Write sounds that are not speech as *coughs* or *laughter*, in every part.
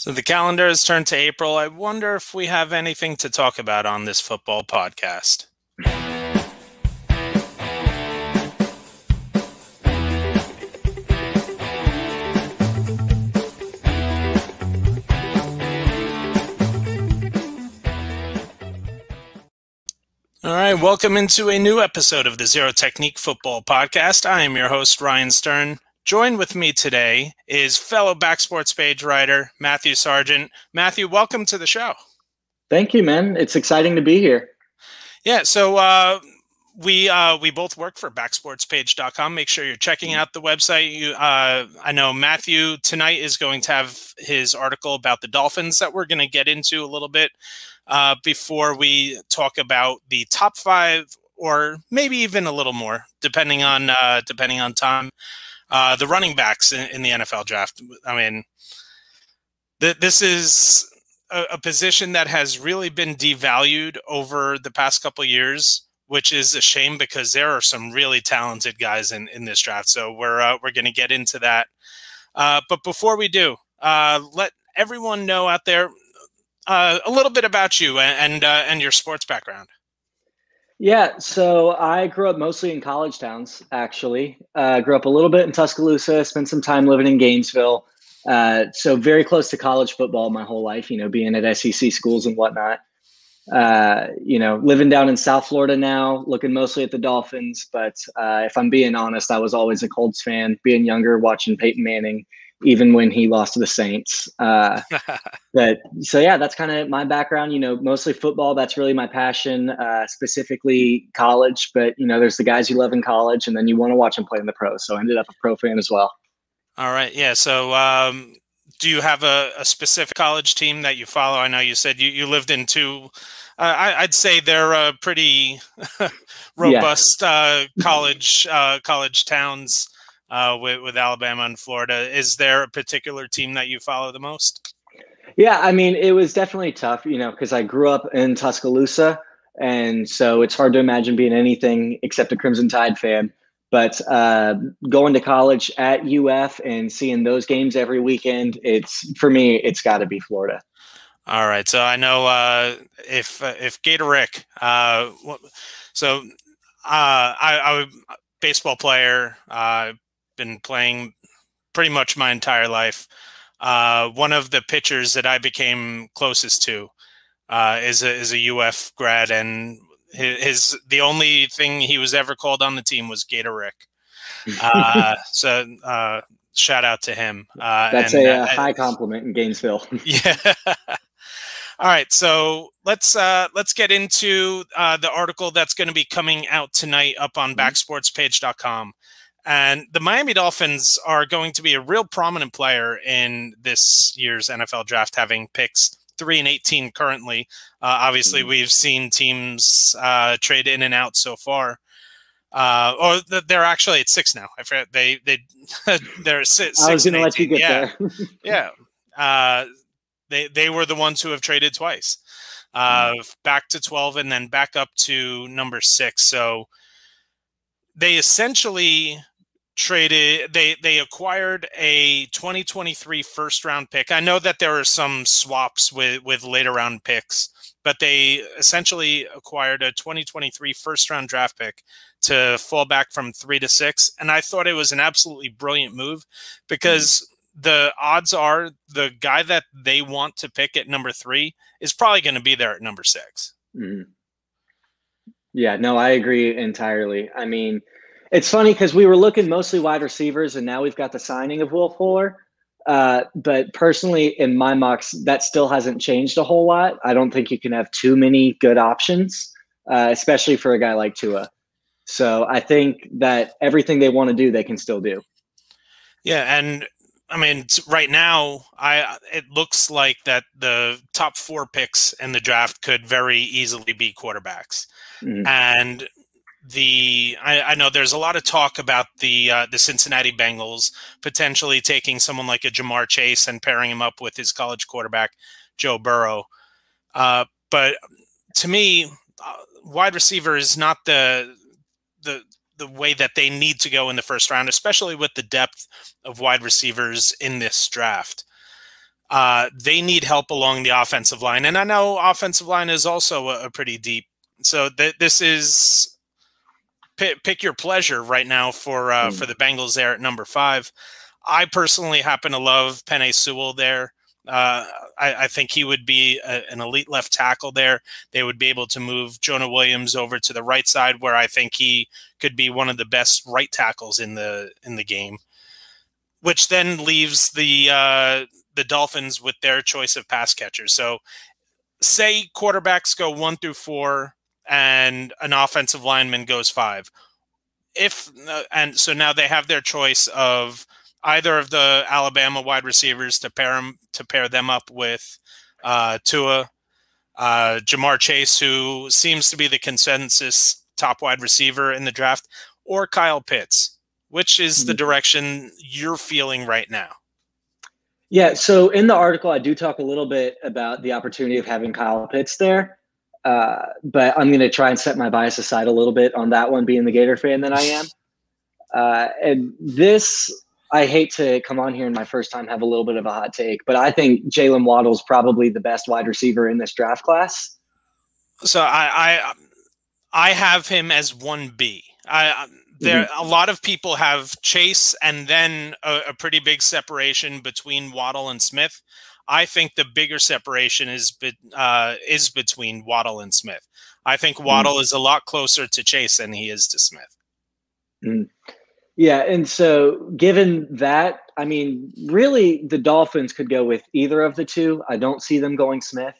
So the calendar has turned to April. I wonder if we have anything to talk about on this football podcast. All right, welcome into a new episode of the Zero Technique Football Podcast. I am your host, Ryan Stern. Joined with me today is fellow Back Sports Page writer Matthew Sargent. Matthew, welcome to the show. Thank you, man. It's exciting to be here. Yeah, so uh, we uh, we both work for backsportspage.com. Make sure you're checking out the website. You, uh, I know Matthew tonight is going to have his article about the Dolphins that we're going to get into a little bit uh, before we talk about the top five, or maybe even a little more, depending on uh, depending on time uh, the running backs in, in, the NFL draft. I mean, th- this is a, a, position that has really been devalued over the past couple years, which is a shame because there are some really talented guys in, in this draft. So we're uh, we're going to get into that. Uh, but before we do, uh, let everyone know out there uh, a little bit about you and and, uh, and your sports background. Yeah, so I grew up mostly in college towns, actually. Uh, grew up a little bit in Tuscaloosa, spent some time living in Gainesville. Uh, so very close to college football my whole life, you know, being at SEC schools and whatnot. Uh, you know, living down in South Florida now, looking mostly at the Dolphins. But uh, if I'm being honest, I was always a Colts fan. Being younger, watching Peyton Manning, even when he lost to the Saints. Uh, *laughs* but so yeah, that's kind of my background. You know, mostly football. That's really my passion. Uh, specifically college, but you know, there's the guys you love in college, and then you want to watch them play in the pros. So I ended up a pro fan as well. All right, yeah. So um, do you have a, a, specific college team that you follow? I know you said you, you lived in two. Uh, I, would say they're uh, pretty *laughs* robust yeah. Uh, college uh, college towns uh, with, with Alabama and Florida. Is there a particular team that you follow the most? Yeah, I mean, it was definitely tough, you know, because I grew up in Tuscaloosa. And so it's hard to imagine being anything except a Crimson Tide fan. But uh, going to college at UF and seeing those games every weekend, it's for me, it's got to be Florida. All right. So I know uh, if uh, if Gator Rick, uh, so uh, I, I baseball player, uh, been playing pretty much my entire life. Uh, one of the pitchers that I became closest to uh, is a is a UF grad, and his, his, the only thing he was ever called on the team was Gator Rick. *laughs* Uh, so uh, shout out to him. Uh, That's and, a uh, high compliment in Gainesville. *laughs* *laughs* yeah. All right, so let's uh, let's get into uh, the article that's going to be coming out tonight up on mm-hmm. backsportspage.com. And the Miami Dolphins are going to be a real prominent player in this year's NFL draft, having picks three and 18 currently. Uh, obviously, mm-hmm. we've seen teams uh, trade in and out so far. Uh, or they're actually at six now. I forget they they *laughs* they're six. I was going to let you get yeah. there. *laughs* yeah, uh, they they were the ones who have traded twice, uh, mm. back to twelve and then back up to number six. So they essentially traded they they acquired a 2023 first round pick. I know that there are some swaps with with later round picks, but they essentially acquired a 2023 first round draft pick to fall back from 3 to 6 and I thought it was an absolutely brilliant move because mm-hmm. the odds are the guy that they want to pick at number 3 is probably going to be there at number 6. Mm-hmm. Yeah, no, I agree entirely. I mean, it's funny because we were looking mostly wide receivers, and now we've got the signing of Will Fuller. Uh, but personally, in my mocks, that still hasn't changed a whole lot. I don't think you can have too many good options, uh, especially for a guy like Tua. So I think that everything they want to do, they can still do. Yeah, and I mean, right now, I it looks like that the top four picks in the draft could very easily be quarterbacks, mm-hmm. and the I, I, know there's a lot of talk about the uh, the Cincinnati Bengals potentially taking someone like a Ja'Marr Chase and pairing him up with his college quarterback Joe Burrow. Uh, but to me, uh, wide receiver is not the the the way that they need to go in the first round, especially with the depth of wide receivers in this draft. Uh, they need help along the offensive line, and I know offensive line is also a, a pretty deep. So th- this is p- pick your pleasure right now for uh, mm. for the Bengals there at number five. I personally happen to love Penei Sewell there. Uh, I, I, think he would be a, an elite left tackle there. They would be able to move Jonah Williams over to the right side, where I think he could be one of the best right tackles in the in the game. Which then leaves the uh, the Dolphins with their choice of pass catchers. So, say quarterbacks go one through four, and an offensive lineman goes five. If and so now they have their choice of either of the Alabama wide receivers to pair them to pair them up with uh, Tua, uh, Ja'Marr Chase, who seems to be the consensus top wide receiver in the draft, or Kyle Pitts. Which is the mm-hmm. direction you're feeling right now? Yeah. So in the article, I do talk a little bit about the opportunity of having Kyle Pitts there. Uh, but I'm going to try and set my bias aside a little bit on that one, being the Gator fan that I am. *laughs* Uh, and this I hate to come on here in my first time have a little bit of a hot take, but I think Jaylen Waddle is probably the best wide receiver in this draft class. So I I, I have him as one B. I there mm-hmm. a lot of people have Chase and then a, a, pretty big separation between Waddle and Smith. I think the bigger separation is be, uh, is between Waddle and Smith. I think mm-hmm. Waddle mm-hmm. is a lot closer to Chase than he is to Smith. Mm-hmm. Yeah, and so given that, I mean, really, the Dolphins could go with either of the two. I don't see them going Smith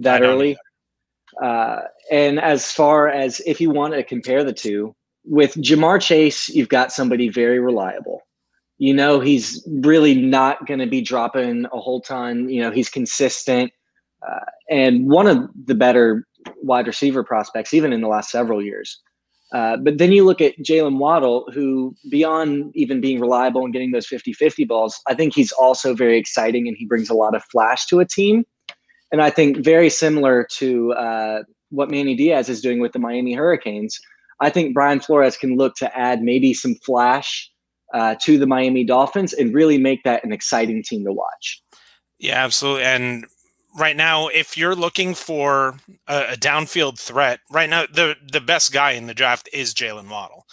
that early. Uh, and as far as if you want to compare the two, with Ja'Marr Chase, you've got somebody very reliable. You know, he's really not going to be dropping a whole ton. You know, he's consistent uh, and one of the better wide receiver prospects, even in the last several years. Uh, but then you look at Jaylen Waddle, who, beyond even being reliable and getting those 50 50 balls, I think he's also very exciting and he brings a lot of flash to a team. And I think very similar to uh, what Manny Diaz is doing with the Miami Hurricanes, I think Brian Flores can look to add maybe some flash uh, to the Miami Dolphins and really make that an exciting team to watch. Yeah, absolutely. And right now, if you're looking for a, a, downfield threat, right now the the best guy in the draft is Jaylen Waddle.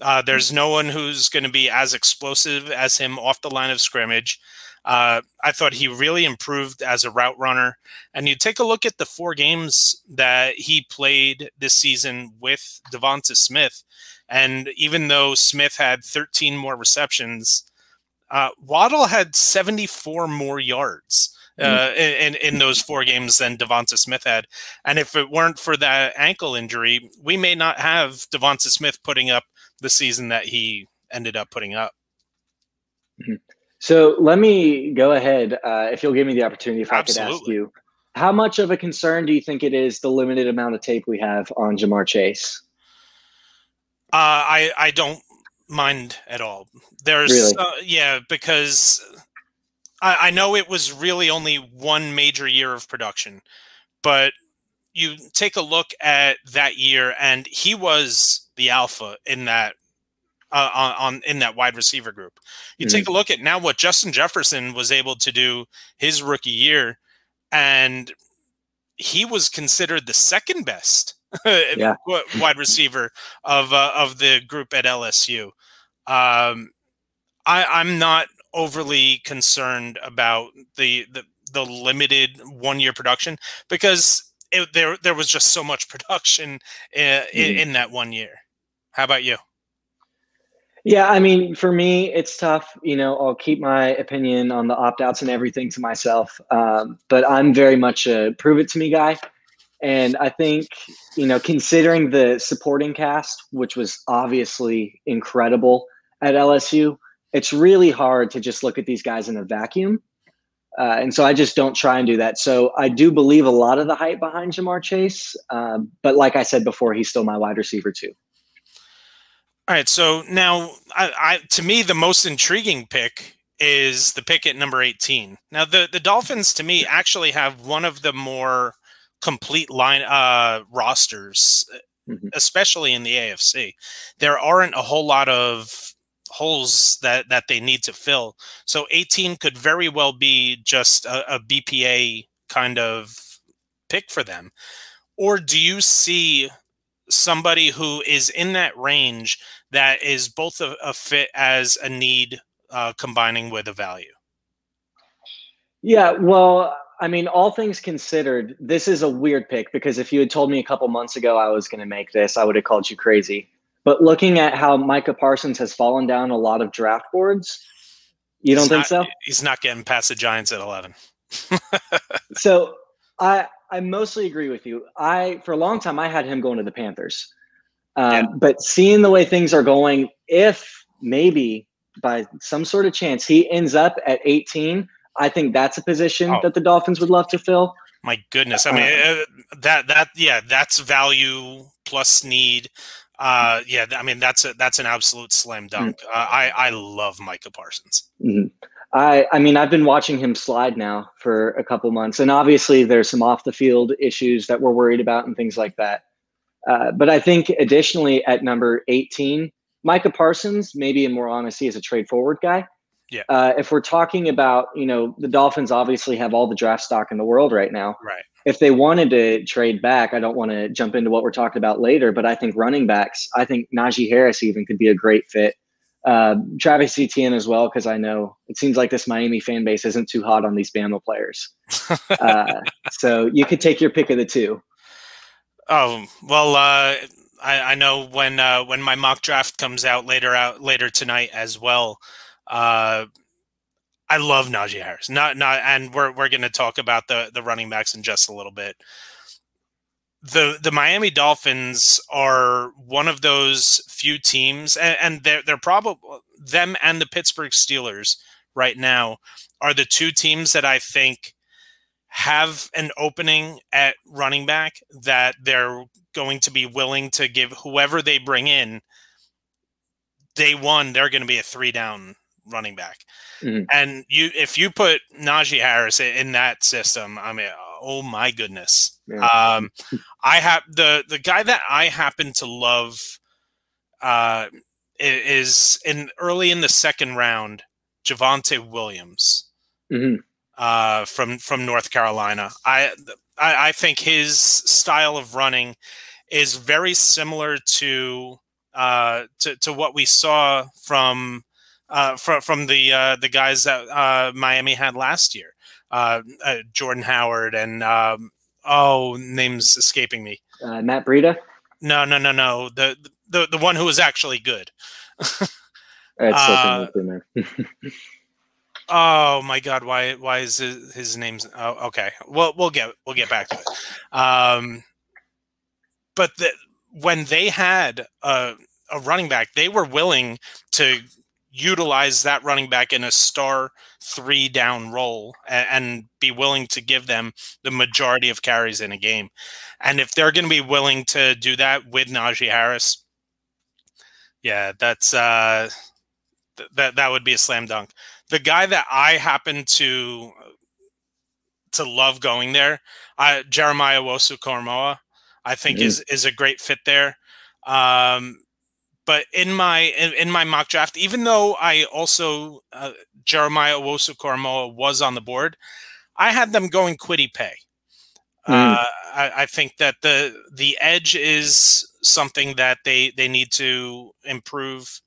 Uh, there's no one who's going to be as explosive as him off the line of scrimmage. Uh, I thought he really improved as a route runner. And you take a look at the four games that he played this season with Devonta Smith, and even though Smith had 13 more receptions, uh, Waddle had 74 more yards. Mm-hmm. uh, in in those four games than Devonta Smith had. And if it weren't for that ankle injury, we may not have Devonta Smith putting up the season that he ended up putting up. Mm-hmm. So let me go ahead, uh, if you'll give me the opportunity, if Absolutely. I could ask you, how much of a concern do you think it is the limited amount of tape we have on Ja'Marr Chase? Uh, I I don't mind at all. There's really? uh, yeah because I, I know it was really only one major year of production, but you take a look at that year, and he was the alpha in that uh, on, on, in that wide receiver group. You mm-hmm. take a look at now what Justin Jefferson was able to do his rookie year, and he was considered the second best *laughs* yeah. wide receiver of uh, of the group at LSU. Um, I, I'm not overly concerned about the the, the limited one year production because it, there there was just so much *laughs* production in, mm-hmm. in, in that one year. How about you? Yeah, I mean, for me, it's tough. You know, I'll keep my opinion on the opt outs and everything to myself. Um, but I'm very much a prove it to me guy. And I think, you know, considering the supporting cast, which was obviously incredible at LSU, it's really hard to just look at these guys in a vacuum. Uh, and so I just don't try and do that. So I do believe a lot of the hype behind Ja'Marr Chase. Um, but like I said before, he's still my wide receiver too. All right. So now, I, I, to me, the most intriguing pick is the pick at number 18. Now, the, the Dolphins, to me, actually have one of the more complete line uh, rosters, mm-hmm. especially in the AFC. There aren't a whole lot of holes that that they need to fill. So 18 could very well be just a, a BPA kind of pick for them. Or do you see somebody who is in that range that is both a, a fit as a need uh, combining with a value? Yeah, well, I mean, all things considered, this is a weird pick because if you had told me a couple months ago I was going to make this, I would have called you crazy. But looking at how Micah Parsons has fallen down a lot of draft boards, you don't he's think not, so? He's not getting past the Giants at 11. *laughs* so I I mostly agree with you. I for a long time I had him going to the Panthers, um, yeah. but seeing the way things are going, if maybe by some sort of chance he ends up at 18, I think that's a position oh. that the Dolphins would love to fill. My goodness, I mean uh, that that yeah, that's value plus need. Uh, yeah, I mean that's a, that's an absolute slam dunk. Mm-hmm. Uh, I I love Micah Parsons. Mm-hmm. I I mean I've been watching him slide now for a couple months, and obviously there's some off the field issues that we're worried about and things like that. Uh, but I think additionally at number 18, Micah Parsons, maybe in more honesty, is a trade forward guy. Yeah. Uh, if we're talking about, you know, the Dolphins obviously have all the draft stock in the world right now. Right. If they wanted to trade back, I don't want to jump into what we're talking about later, but I think running backs, I think Najee Harris even could be a great fit. Uh, Travis Etienne as well, because I know it seems like this Miami fan base isn't too hot on these Bama players. *laughs* uh, so you could take your pick of the two. Oh well, uh, I, I, know when uh, when my mock draft comes out later out later tonight as well. Uh, I love Najee Harris. Not not, and we're we're going to talk about the the running backs in just a little bit. The the Miami Dolphins are one of those few teams, and, and they're they're probably them and the Pittsburgh Steelers right now are the two teams that I think have an opening at running back that they're going to be willing to give whoever they bring in day one they're going to be a three down running back. Mm-hmm. And you, if you put Najee Harris in that system, I mean, oh my goodness. Yeah. Um, *laughs* I have the the guy that I happen to love uh, is in early in the second round, Javonte Williams mm-hmm. uh, from from North Carolina. I, I I think his style of running is very similar to uh, to, to what we saw from uh, from from the uh, the guys that uh, Miami had last year, uh, uh, Jordan Howard and um, oh, names escaping me. Uh, Matt Breida. No, no, no, no. The the the one who was actually good. *laughs* oh my God! Why why is his, his name's? Oh, okay. Well, we'll get we'll get back to it. Um, but the, when they had a, a running back, they were willing to utilize that running back in a star three down role and, and, be willing to give them the majority of carries in a game. And if they're going to be willing to do that with Najee Harris, yeah, that's uh, th- that that would be a slam dunk. The guy that I happen to to love going there, I, Jeremiah Owusu-Koramoah, I think mm-hmm. is is a great fit there. Um, but in my in, in, my mock draft, even though I also uh, Jeremiah Owusu-Koramoah was on the board, I had them going Kwity Paye. Mm. Uh, I, I, think that the the edge is something that they they need to improve,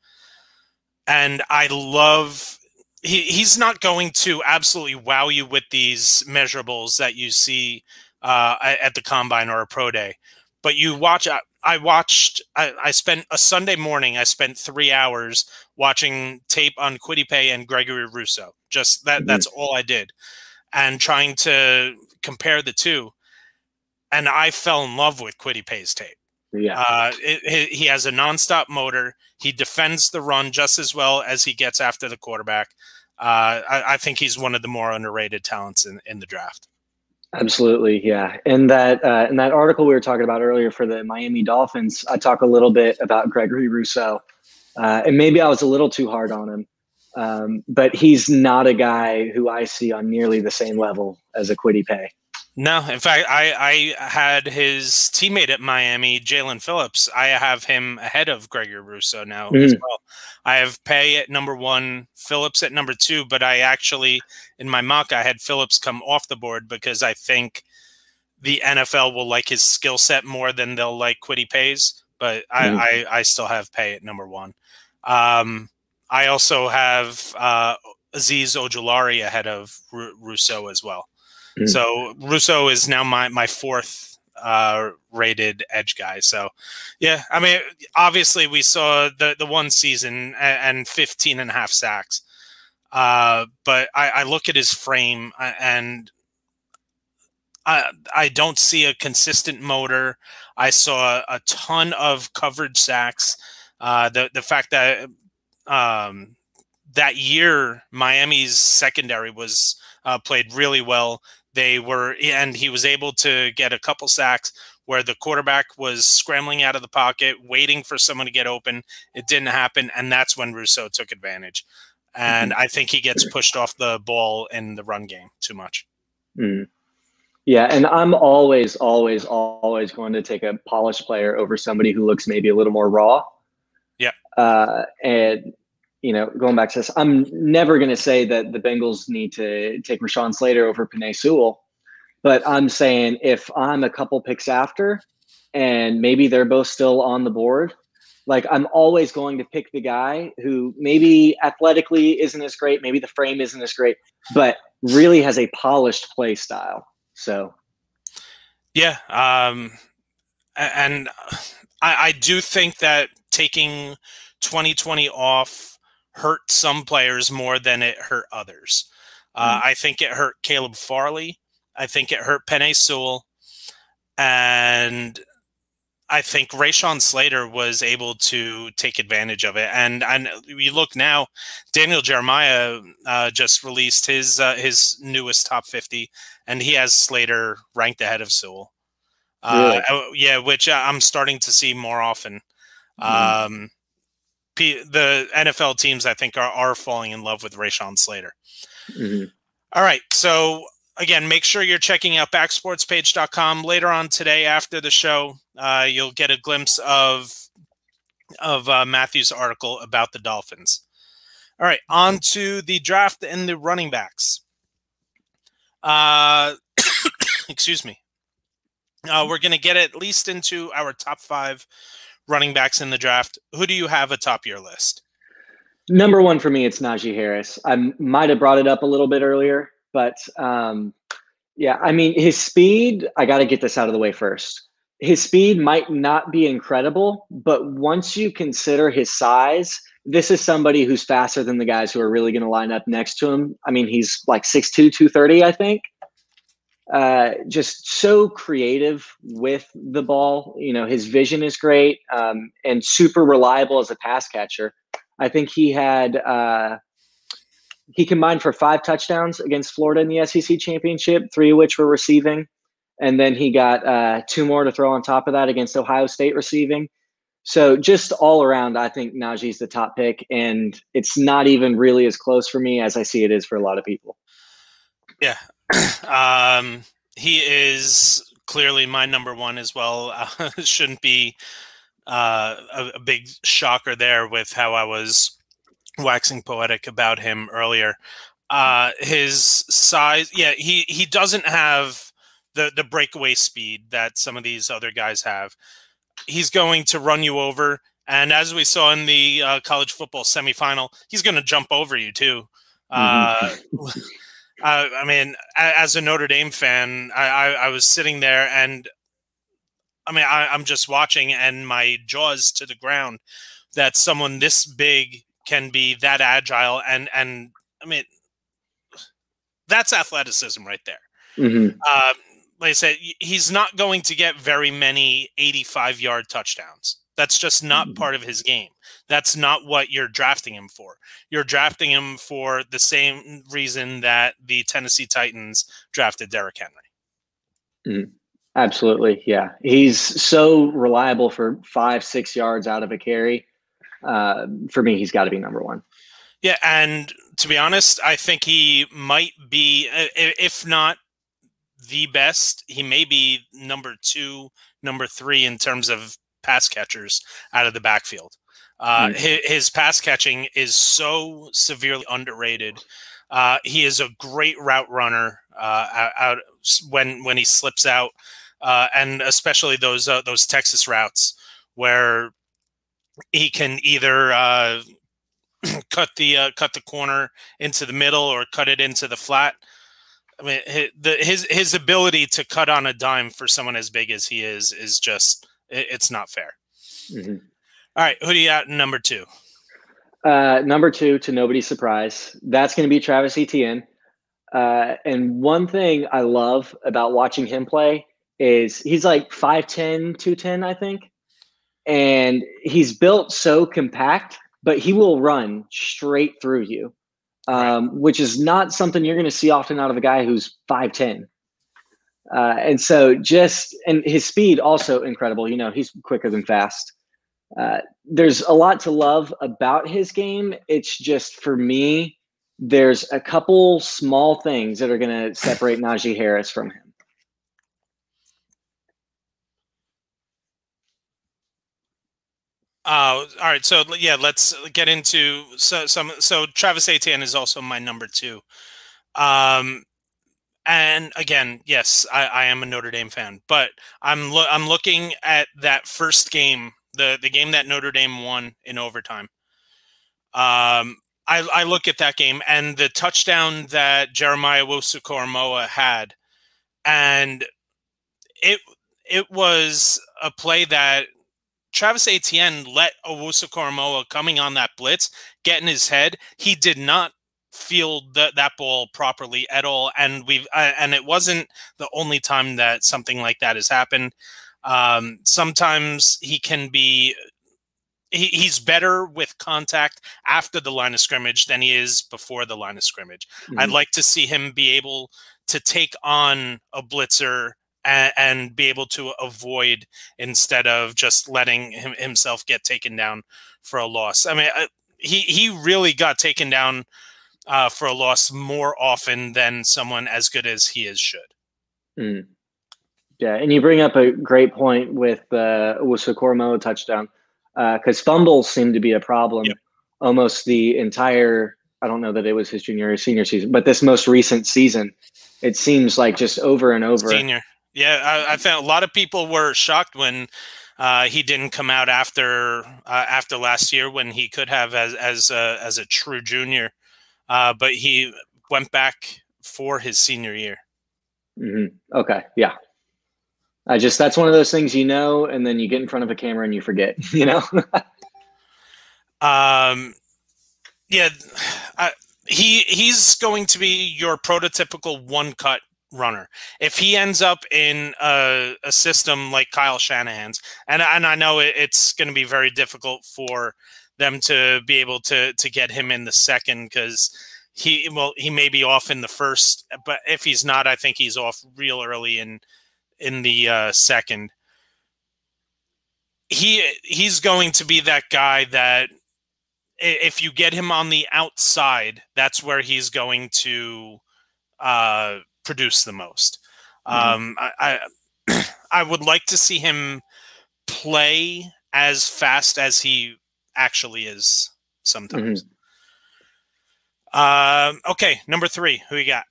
and I love. He, he's not going to absolutely wow you with these measurables that you see uh, at the combine or a pro day, but you watch I watched. I, I, spent a Sunday morning. I spent three hours watching tape on Paye and Gregory Rousseau. Just that. Mm-hmm. That's all I did, and trying to compare the two. And I fell in love with Paye's tape. Yeah, uh, it, it, he has a nonstop motor. He defends the run just as well as he gets after the quarterback. Uh, I, I think he's one of the more underrated talents in, in the draft. Absolutely, yeah. In that uh, in that article we were talking about earlier for the Miami Dolphins, I talk a little bit about Gregory Rousseau, uh, and maybe I was a little too hard on him, um, but he's not a guy who I see on nearly the same level as a Kwity Paye. No, in fact, I, I had his teammate at Miami, Jaelan Phillips. I have him ahead of Gregory Rousseau now mm. as well. I have Paye at number one, Phillips at number two, but I actually, in my mock, I had Phillips come off the board because I think the NFL will like his skill set more than they'll like Kwity Paye's, But I, mm. I, I, still have Paye at number one. Um, I also have uh, Azeez Ojulari ahead of R- Rousseau as well. Mm. So Rousseau is now my my fourth uh, rated edge guy. So yeah, I mean, obviously we saw the the one season and 15 and a half sacks. Uh, but I, I look at his frame and I I don't see a consistent motor. I saw a ton of coverage sacks. Uh, the the fact that um, that year Miami's secondary was uh, played really well. They were, and he was able to get a couple sacks where the quarterback was scrambling out of the pocket, waiting for someone to get open. It didn't happen, and that's when Rousseau took advantage. And mm-hmm. I think he gets pushed off the ball in the run game too much. Mm. Yeah, and I'm always, always, always going to take a polished player over somebody who looks maybe a little more raw. Yeah. Uh, and you know, going back to this, I'm never going to say that the Bengals need to take Rashawn Slater over Penei Sewell, but I'm saying if I'm a couple picks after, and maybe they're both still on the board, like I'm always going to pick the guy who maybe athletically isn't as great, maybe the frame isn't as great, but really has a polished play style. So, yeah, um, and I, I do think that taking 2020 off hurt some players more than it hurt others. Uh, mm. I think it hurt Caleb Farley. I think it hurt Penei Sewell. And I think Rashawn Slater was able to take advantage of it. And and you look now, Daniel Jeremiah uh, just released his uh, his newest top fifty, and he has Slater ranked ahead of Sewell. Uh, really? Uh, yeah, which I'm starting to see more often. Mm. Um, P- the NFL teams, I think, are, are falling in love with Rashawn Slater. Mm-hmm. All right. So, again, make sure you're checking out backsportspage.com later on today after the show. Uh, you'll get a glimpse of of uh, Matthew's article about the Dolphins. All right, on to the draft and the running backs. Uh, *coughs* excuse me. Uh, we're going to get at least into our top five running backs in the draft. Who do you have atop your list? Number one for me, it's Najee Harris. I might have brought it up a little bit earlier, but um, yeah, I mean, his speed, I got to get this out of the way first. His speed might not be incredible, but once you consider his size, this is somebody who's faster than the guys who are really going to line up next to him. I mean, he's like 6'2, 230, I think. Uh, just so creative with the ball. You know, his vision is great um, and super reliable as a pass catcher. I think he had uh, he combined for five touchdowns against Florida in the SEC championship, three of which were receiving, and then he got uh, two more to throw on top of that against Ohio State receiving. So just all around, I think Najee's the top pick, and it's not even really as close for me as I see it is for a lot of people. Yeah, *clears throat* um, he is clearly my number one as well. Uh, *laughs* shouldn't be uh, a, a, big shocker there with how I was waxing poetic about him earlier. Uh, his size, yeah, he he doesn't have the the breakaway speed that some of these other guys have. He's going to run you over, and as we saw in the uh, college football semifinal, he's going to jump over you too. Mm-hmm. *laughs* Uh, I mean, as a Notre Dame fan, I, I, I was sitting there and I mean, I, am just watching and my jaws to the ground that someone this big can be that agile and and I mean, that's athleticism right there. Mm-hmm. Uh, like I said, he's not going to get very many 85 yard touchdowns. That's just not mm-hmm. part of his game. That's not what you're drafting him for. You're drafting him for the same reason that the Tennessee Titans drafted Derrick Henry. Mm-hmm. Absolutely. Yeah. He's so reliable for five, six yards out of a carry. Uh, for me, he's got to be number one. Yeah. And to be honest, I think he might be, if not the best. He may be number two, number three in terms of pass catchers out of the backfield. Uh, mm-hmm. his, his, pass catching is so severely underrated. Uh, he is a great route runner uh, out, out, when when he slips out, uh, and especially those uh, those Texas routes where he can either uh, *clears throat* cut the cut the corner into the middle or cut it into the flat. I mean, his his ability to cut on a dime for someone as big as he is is just it, it's not fair. Mm-hmm. All right, who do you got number two? Uh, number two, to nobody's surprise, that's going to be Travis Etienne. Uh, and one thing I love about watching him play is he's like 5'10, 210, I think. And he's built so compact, but he will run straight through you, um, right. which is not something you're going to see often out of a guy who's 5'10. Uh, and so just, and his speed also incredible. You know, he's quicker than fast. Uh, there's a lot to love about his game. It's just for me, there's a couple small things that are going to separate Najee Harris from him. Uh, all right, so yeah, let's get into so some. So Travis Etienne is also my number two. Um, and again, yes, I, I am a Notre Dame fan, but I'm lo- I'm looking at that first game the the game that Notre Dame won in overtime. Um, I, I look at that game and the touchdown that Jeremiah Owusu-Koramoah had, and it it was a play that Travis Etienne let Owusu-Koramoah coming on that blitz get in his head. He did not field that that ball properly at all, and we've uh, and it wasn't the only time that something like that has happened. Um, sometimes he can be he, he's better with contact after the line of scrimmage than he is before the line of scrimmage. Mm-hmm. I'd like to see him be able to take on a blitzer and, and be able to avoid instead of just letting him, himself get taken down for a loss. I mean, I, he he really got taken down uh, for a loss more often than someone as good as he is should. Mm. Yeah, and you bring up a great point with uh, Owusu-Koramoah touchdown because uh, fumbles seem to be a problem yep. almost the entire. I don't know that it was his junior or senior season, but this most recent season, it seems like just over and over. Senior, yeah, I, I found a lot of people were shocked when uh, he didn't come out after uh, after last year when he could have as as a, as a true junior, uh, but he went back for his senior year. Mm-hmm. Okay, yeah, I just that's one of those things you know, and then you get in front of a camera and you forget, *laughs* you know. um, yeah, I, he he's going to be your prototypical one cut runner. If he ends up in a, a system like Kyle Shanahan's, and and I know it, it's going to be very difficult for them to be able to to get him in the second because he well he may be off in the first, but if he's not, I think he's off real early in in the uh, second. He he's going to be that guy that if you get him on the outside, that's where he's going to uh, produce the most. Mm-hmm. Um, I, I *clears throat* I would like to see him play as fast as he actually is sometimes. Mm-hmm. Um, okay, number three, who you got?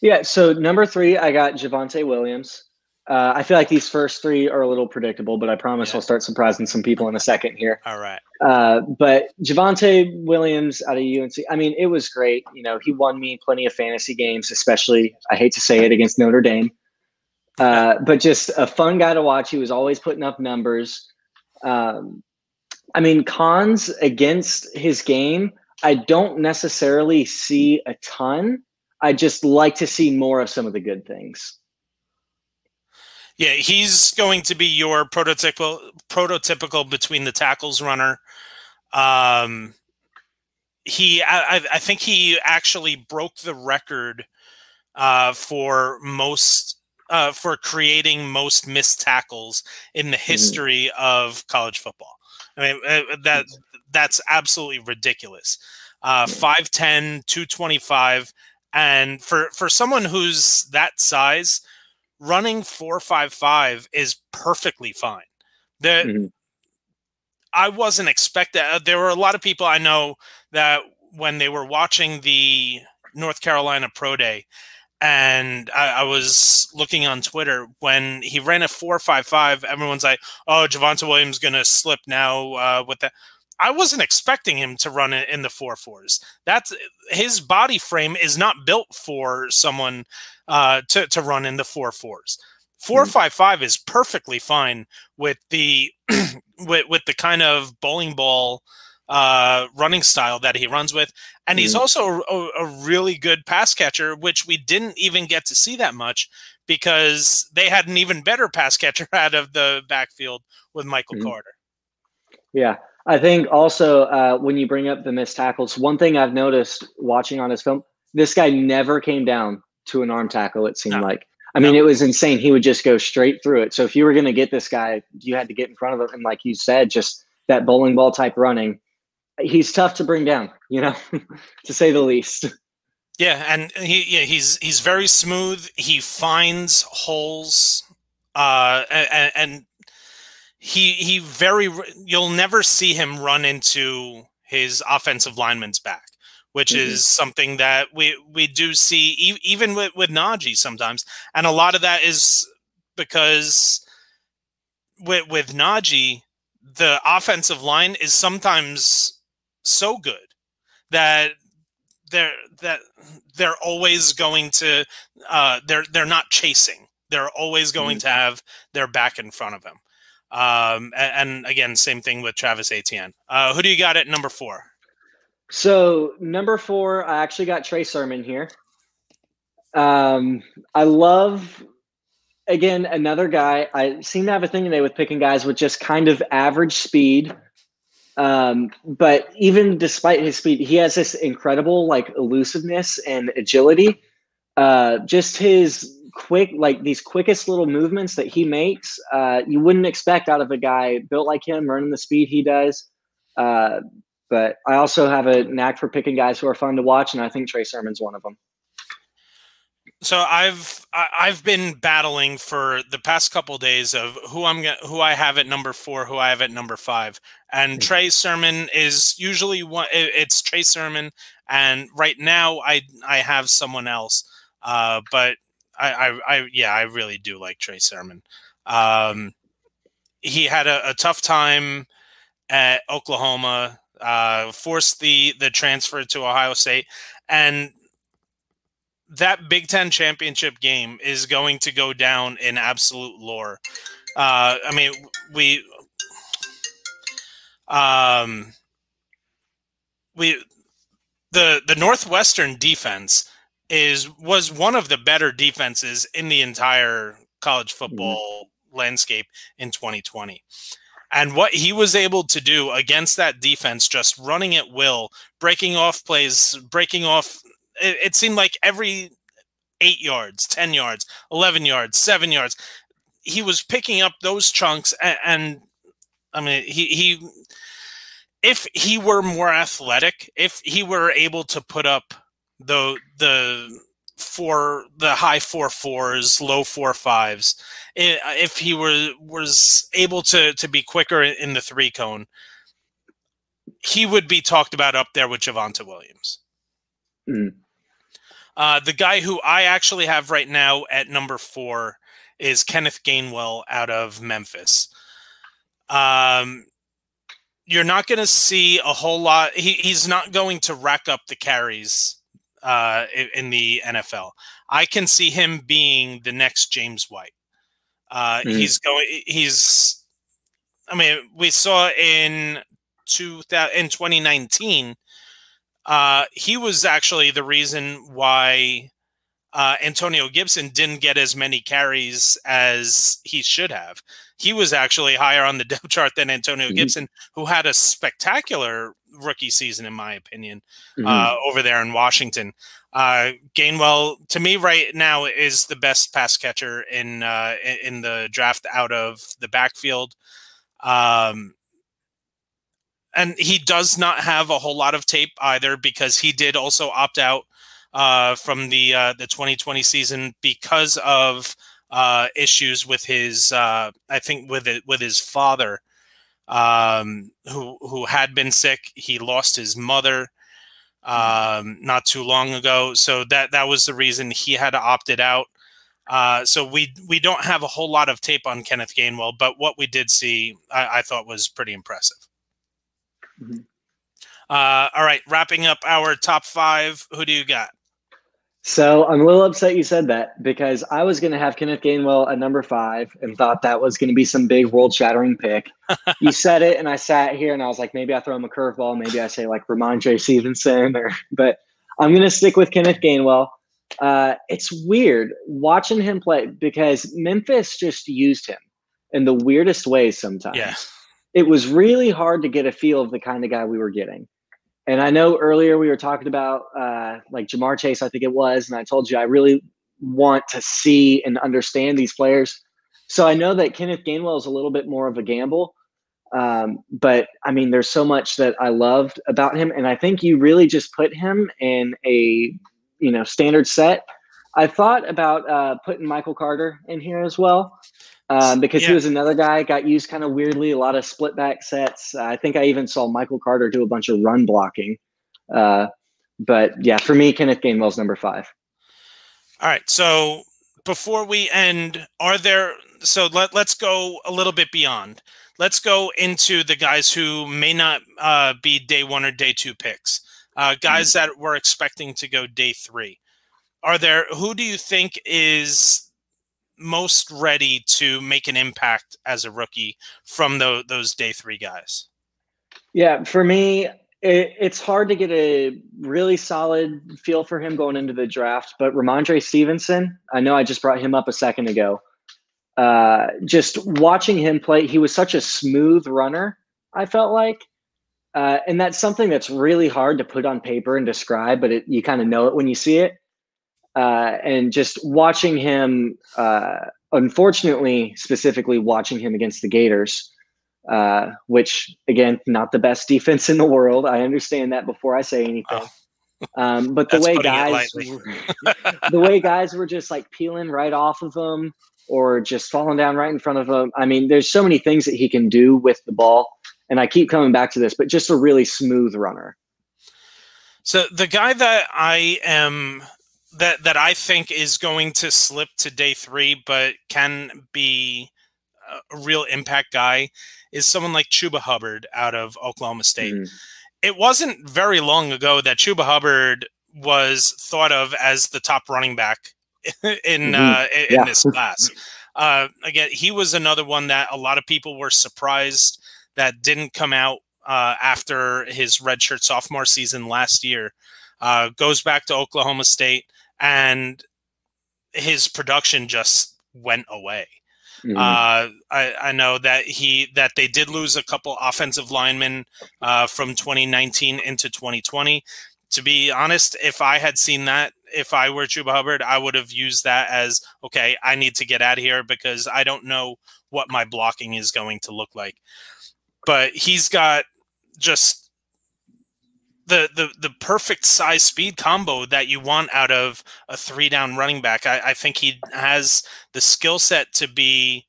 Yeah, so number three, I got Javonte Williams. Uh, I feel like these first three are a little predictable, but I promise yeah. I'll start surprising some people in a second here. All right. Uh, but Javonte Williams out of UNC, I mean, it was great. You know, he won me plenty of fantasy games, especially, I hate to say it, against Notre Dame. *laughs* Uh, but just a fun guy to watch. He was always putting up numbers. Um, I mean, cons against his game, I don't necessarily see a ton. I just like to see more of some of the good things. Yeah, he's going to be your prototypical prototypical between the tackles runner. Um, he, I, I think he actually broke the record uh, for most uh, for creating most missed tackles in the mm-hmm. history mm-hmm. of college football. I mean uh, that that's absolutely ridiculous. Uh, 5'10", 225, and for for someone who's that size, running four five five is perfectly fine. The mm-hmm. I wasn't expecting. Uh, there were a lot of people I know that when they were watching the North Carolina Pro Day, and I, I, was looking on Twitter when he ran a four five five. Everyone's like, "Oh, Javonte Williams going to slip now uh, with that." I wasn't expecting him to run it in the four fours. That's his body frame is not built for someone uh, to to run in the four fours. Four mm-hmm. five five is perfectly fine with the *clears throat* with with the kind of bowling ball uh, running style that he runs with, and he's mm-hmm. also a, a really good pass catcher, which we didn't even get to see that much because they had an even better pass catcher *laughs* out of the backfield with Michael mm-hmm. Carter. Yeah, I think also uh, when you bring up the missed tackles, one thing I've noticed watching on his film, this guy never came down to an arm tackle. It seemed no. like. I mean, no. it was insane. He would just go straight through it. So if you were going to get this guy, you had to get in front of him, and like you said, just that bowling ball type running. He's tough to bring down, you know, *laughs* to say the least. Yeah, and he yeah, he's he's very smooth. He finds holes, uh, and, and he he very you'll never see him run into his offensive lineman's back which mm-hmm. is something that we we do see even with with Najee sometimes and a lot of that is because with with Najee the offensive line is sometimes so good that they're that they're always going to uh, they're they're not chasing they're always going mm-hmm. to have their back in front of him um, and, and, again, same thing with Travis Etienne. Uh, who do you got at number four? So number four, I actually got Trey Sermon here. Um, I love again another guy. I seem to have a thing today with picking guys with just kind of average speed. Um, but even despite his speed, he has this incredible like elusiveness and agility. Uh, just his quick, like these quickest little movements that he makes, uh, you wouldn't expect out of a guy built like him, running the speed he does. Uh, but I also have a knack for picking guys who are fun to watch, and I think Trey Sermon's one of them. So I've I've been battling for the past couple of days of who I'm who I have at number four, who I have at number five, and mm-hmm. Trey Sermon is usually one. It's Trey Sermon, and right now I I have someone else, uh, but I, I, I, yeah, I really do like Trey Sermon. Um, he had a, a, tough time at Oklahoma, uh, forced the the transfer to Ohio State, and that Big Ten championship game is going to go down in absolute lore. Uh, I mean, we, um, we, the the Northwestern defense is was one of the better defenses in the entire college mm-hmm. football mm-hmm. landscape in 2020. And what he was able to do against that defense, just running at will, breaking off plays, breaking off, it, it seemed like every eight yards, 10 yards, 11 yards, seven yards, he was picking up those chunks. And, and I mean, he, he, if he were more athletic, if he were able to put up the the four the high four fours, low four fives. If he were was able to to be quicker in the three cone, he would be talked about up there with Javonte Williams. Mm. Uh, the guy who I actually have right now at number four is Kenneth Gainwell out of Memphis. Um, you're not going to see a whole lot. He, he's not going to rack up the carries uh, in the NFL. I can see him being the next James White. Uh, mm-hmm. He's going. He's. I mean, we saw in two in 2019. Uh, he was actually the reason why uh, Antonio Gibson didn't get as many carries as he should have. He was actually higher on the *laughs* depth chart than Antonio mm-hmm. Gibson, who had a spectacular rookie season, in my opinion, mm-hmm. uh, over there in Washington. Uh, Gainwell, to me, right now, is the best pass catcher in uh, in the draft out of the backfield. Um, and he does not have a whole lot of tape either because he did also opt out uh, from the uh, the 2020 season because of uh, issues with his, uh, I think, with it, with his father, um, who who had been sick. He lost his mother um, not too long ago, so that that was the reason he had opted out. Uh, so we we don't have a whole lot of tape on Kenneth Gainwell, but what we did see, I, I thought was pretty impressive. Mm-hmm. Uh, all right, wrapping up our top five. Who do you got? So I'm a little upset you said that because I was going to have Kenneth Gainwell at number five and thought that was going to be some big world shattering pick. *laughs* you said it, and I sat here and I was like, maybe I throw him a curveball. Maybe I say like Rhamondre Stevenson, or *laughs* but I'm going to stick with Kenneth Gainwell. Uh, it's weird watching him play because Memphis just used him in the weirdest ways sometimes. Yeah. It was really hard to get a feel of the kind of guy we were getting. And I know earlier we were talking about uh, like Ja'Marr Chase, I think it was, and I told you I really want to see and understand these players. So I know that Kenneth Gainwell is a little bit more of a gamble, um, but I mean, there's so much that I loved about him, and I think you really just put him in a you know standard set. I thought about uh, putting Michael Carter in here as well um, because yeah. he was another guy got used kind of weirdly. A lot of split back sets. Uh, I think I even saw Michael Carter do a bunch of run blocking. Uh, but yeah, for me, Kenneth Gainwell's number five. All right. So before we end, are there? So let let's go a little bit beyond. Let's go into the guys who may not uh, be day one or day two picks. Uh, guys mm-hmm. that we're expecting to go day three. Are there? Who do you think is most ready to make an impact as a rookie from the, those day three guys? Yeah, for me, it, it's hard to get a really solid feel for him going into the draft. But Rhamondre Stevenson, I know I just brought him up a second ago. Uh, just watching him play, he was such a smooth runner. I felt like, uh, and that's something that's really hard to put on paper and describe, but it, you kind of know it when you see it uh, and just watching him, uh, unfortunately, specifically watching him against the Gators, uh, which again, not the best *laughs* defense in the world. I understand that before I say anything. Oh. Um, but the way guys, *laughs* the way guys were just like peeling right off of him or just falling down right in front of him. I mean, there's so many things that he can do with the ball. And I keep coming back to this, but just a really smooth runner. So the guy that I am that that I think is going to slip to day three, but can be a real impact guy, is someone like Chuba Hubbard out of Oklahoma State. Mm-hmm. It wasn't very long ago that Chuba Hubbard was thought of as the top running back *laughs* in mm-hmm. uh, in yeah. this class. Uh, again, he was another one that a lot of people were surprised that didn't come out uh, after his redshirt sophomore season last year. Uh, goes back to Oklahoma State and his production just went away. Mm-hmm. Uh, I, I, know that he that they did lose a couple offensive linemen uh, from 2019 into 2020. To be honest, if I had seen that, if I were Chuba Hubbard, I would have used that as okay. I need to get out of here because I don't know what my blocking is going to look like. But he's got just the the the perfect size speed combo that you want out of a three down running back. I, I think he has the skill set to be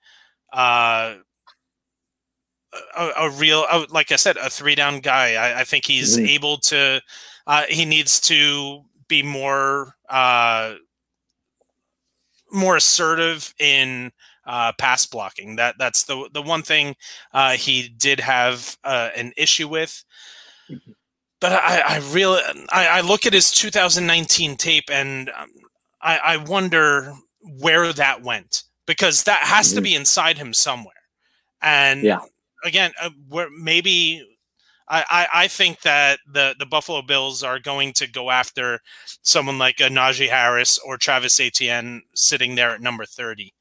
uh, a, a, real, like I said, a three down guy. I, I think he's mm-hmm. able to. Uh, he needs to be more uh, more assertive in uh, pass blocking. That that's the the one thing uh, he did have uh, an issue with. But I, I really I, I, look at his 2019 tape and um, I, I, wonder where that went because that has mm-hmm. to be inside him somewhere. And yeah. again, uh, where maybe I, I, think that the, the Buffalo Bills are going to go after someone like a Najee Harris or Travis Etienne sitting there at number 30.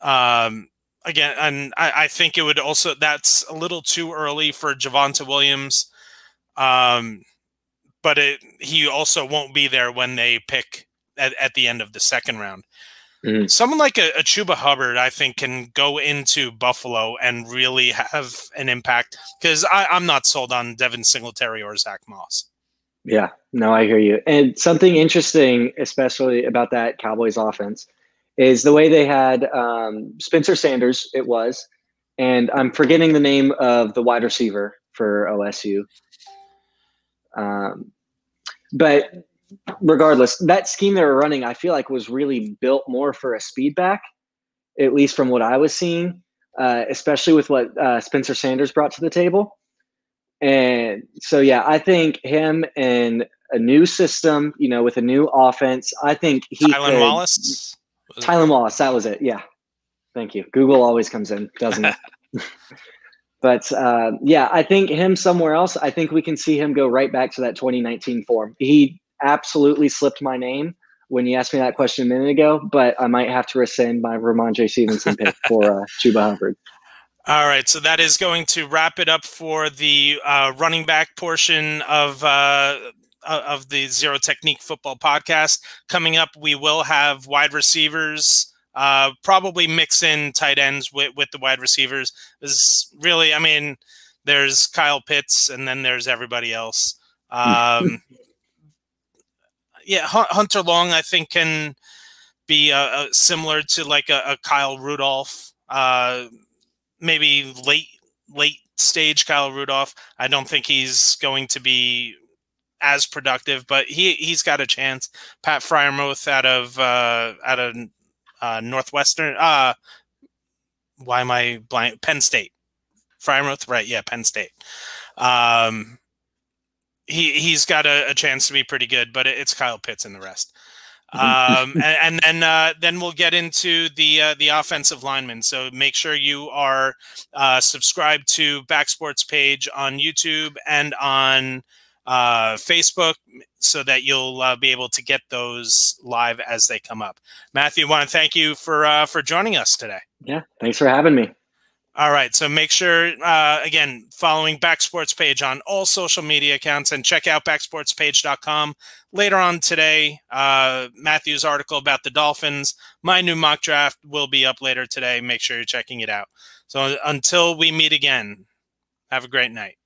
Um, again, and I, I think it would also that's a little too early for Javonte Williams um, but it, he also won't be there when they pick at, at the end of the second round. Mm. Someone like a, a Chuba Hubbard, I think, can go into Buffalo and really have an impact because I'm not sold on Devin Singletary or Zach Moss. Yeah, no, I hear you. And something interesting, especially about that Cowboys offense, is the way they had um, Spencer Sanders. It was, and I'm forgetting the name of the wide receiver for OSU. Um, but regardless, that scheme they were running, I feel like was really built more for a speed back, at least from what I was seeing, uh, especially with what uh, Spencer Sanders brought to the table. And so, yeah, I think him and a new system, you know, with a new offense, I think he. Tylan could, Wallace. Tylan Wallace, that was it. Yeah, thank you. Google always comes in, doesn't it? *laughs* but uh, yeah, I think him somewhere else. I think we can see him go right back to that 2019 form. He absolutely slipped my name when you asked me that question a minute ago, but I might have to rescind my Rhamondre Stevenson pick *laughs* for uh, Chuba Hubbard. All right, so that is going to wrap it up for the uh, running back portion of uh, of the Zero Technique Football Podcast. Coming up, we will have wide receivers, uh, probably mix in tight ends with, with the wide receivers. Is really, I mean, there's Kyle Pitts, and then there's everybody else. Um, yeah, Hunter Long, I think, can be uh, uh, similar to like a, a Kyle Rudolph, uh, maybe late late stage Kyle Rudolph. I don't think he's going to be as productive, but he he's got a chance. Pat Freiermuth out of uh, out of uh, Northwestern. Uh, why am I blind? Penn State. Freiermuth, right? Yeah, Penn State. Um, he he's got a, a, chance to be pretty good, but it's Kyle Pitts and the rest. *laughs* Um, and, and, then uh, then we'll get into the uh, the offensive linemen. So make sure you are uh, subscribed to Back Sports Page on YouTube and on uh, Facebook, so that you'll uh, be able to get those live as they come up. Matthew, want to thank you for uh, for joining us today. Yeah, thanks for having me. All right. So make sure, uh, again, following Back Sports Page on all social media accounts and check out backsportspage.com. Later on today, uh, Matthew's article about the Dolphins, my new mock draft will be up later today. Make sure you're checking it out. So until we meet again, have a great night.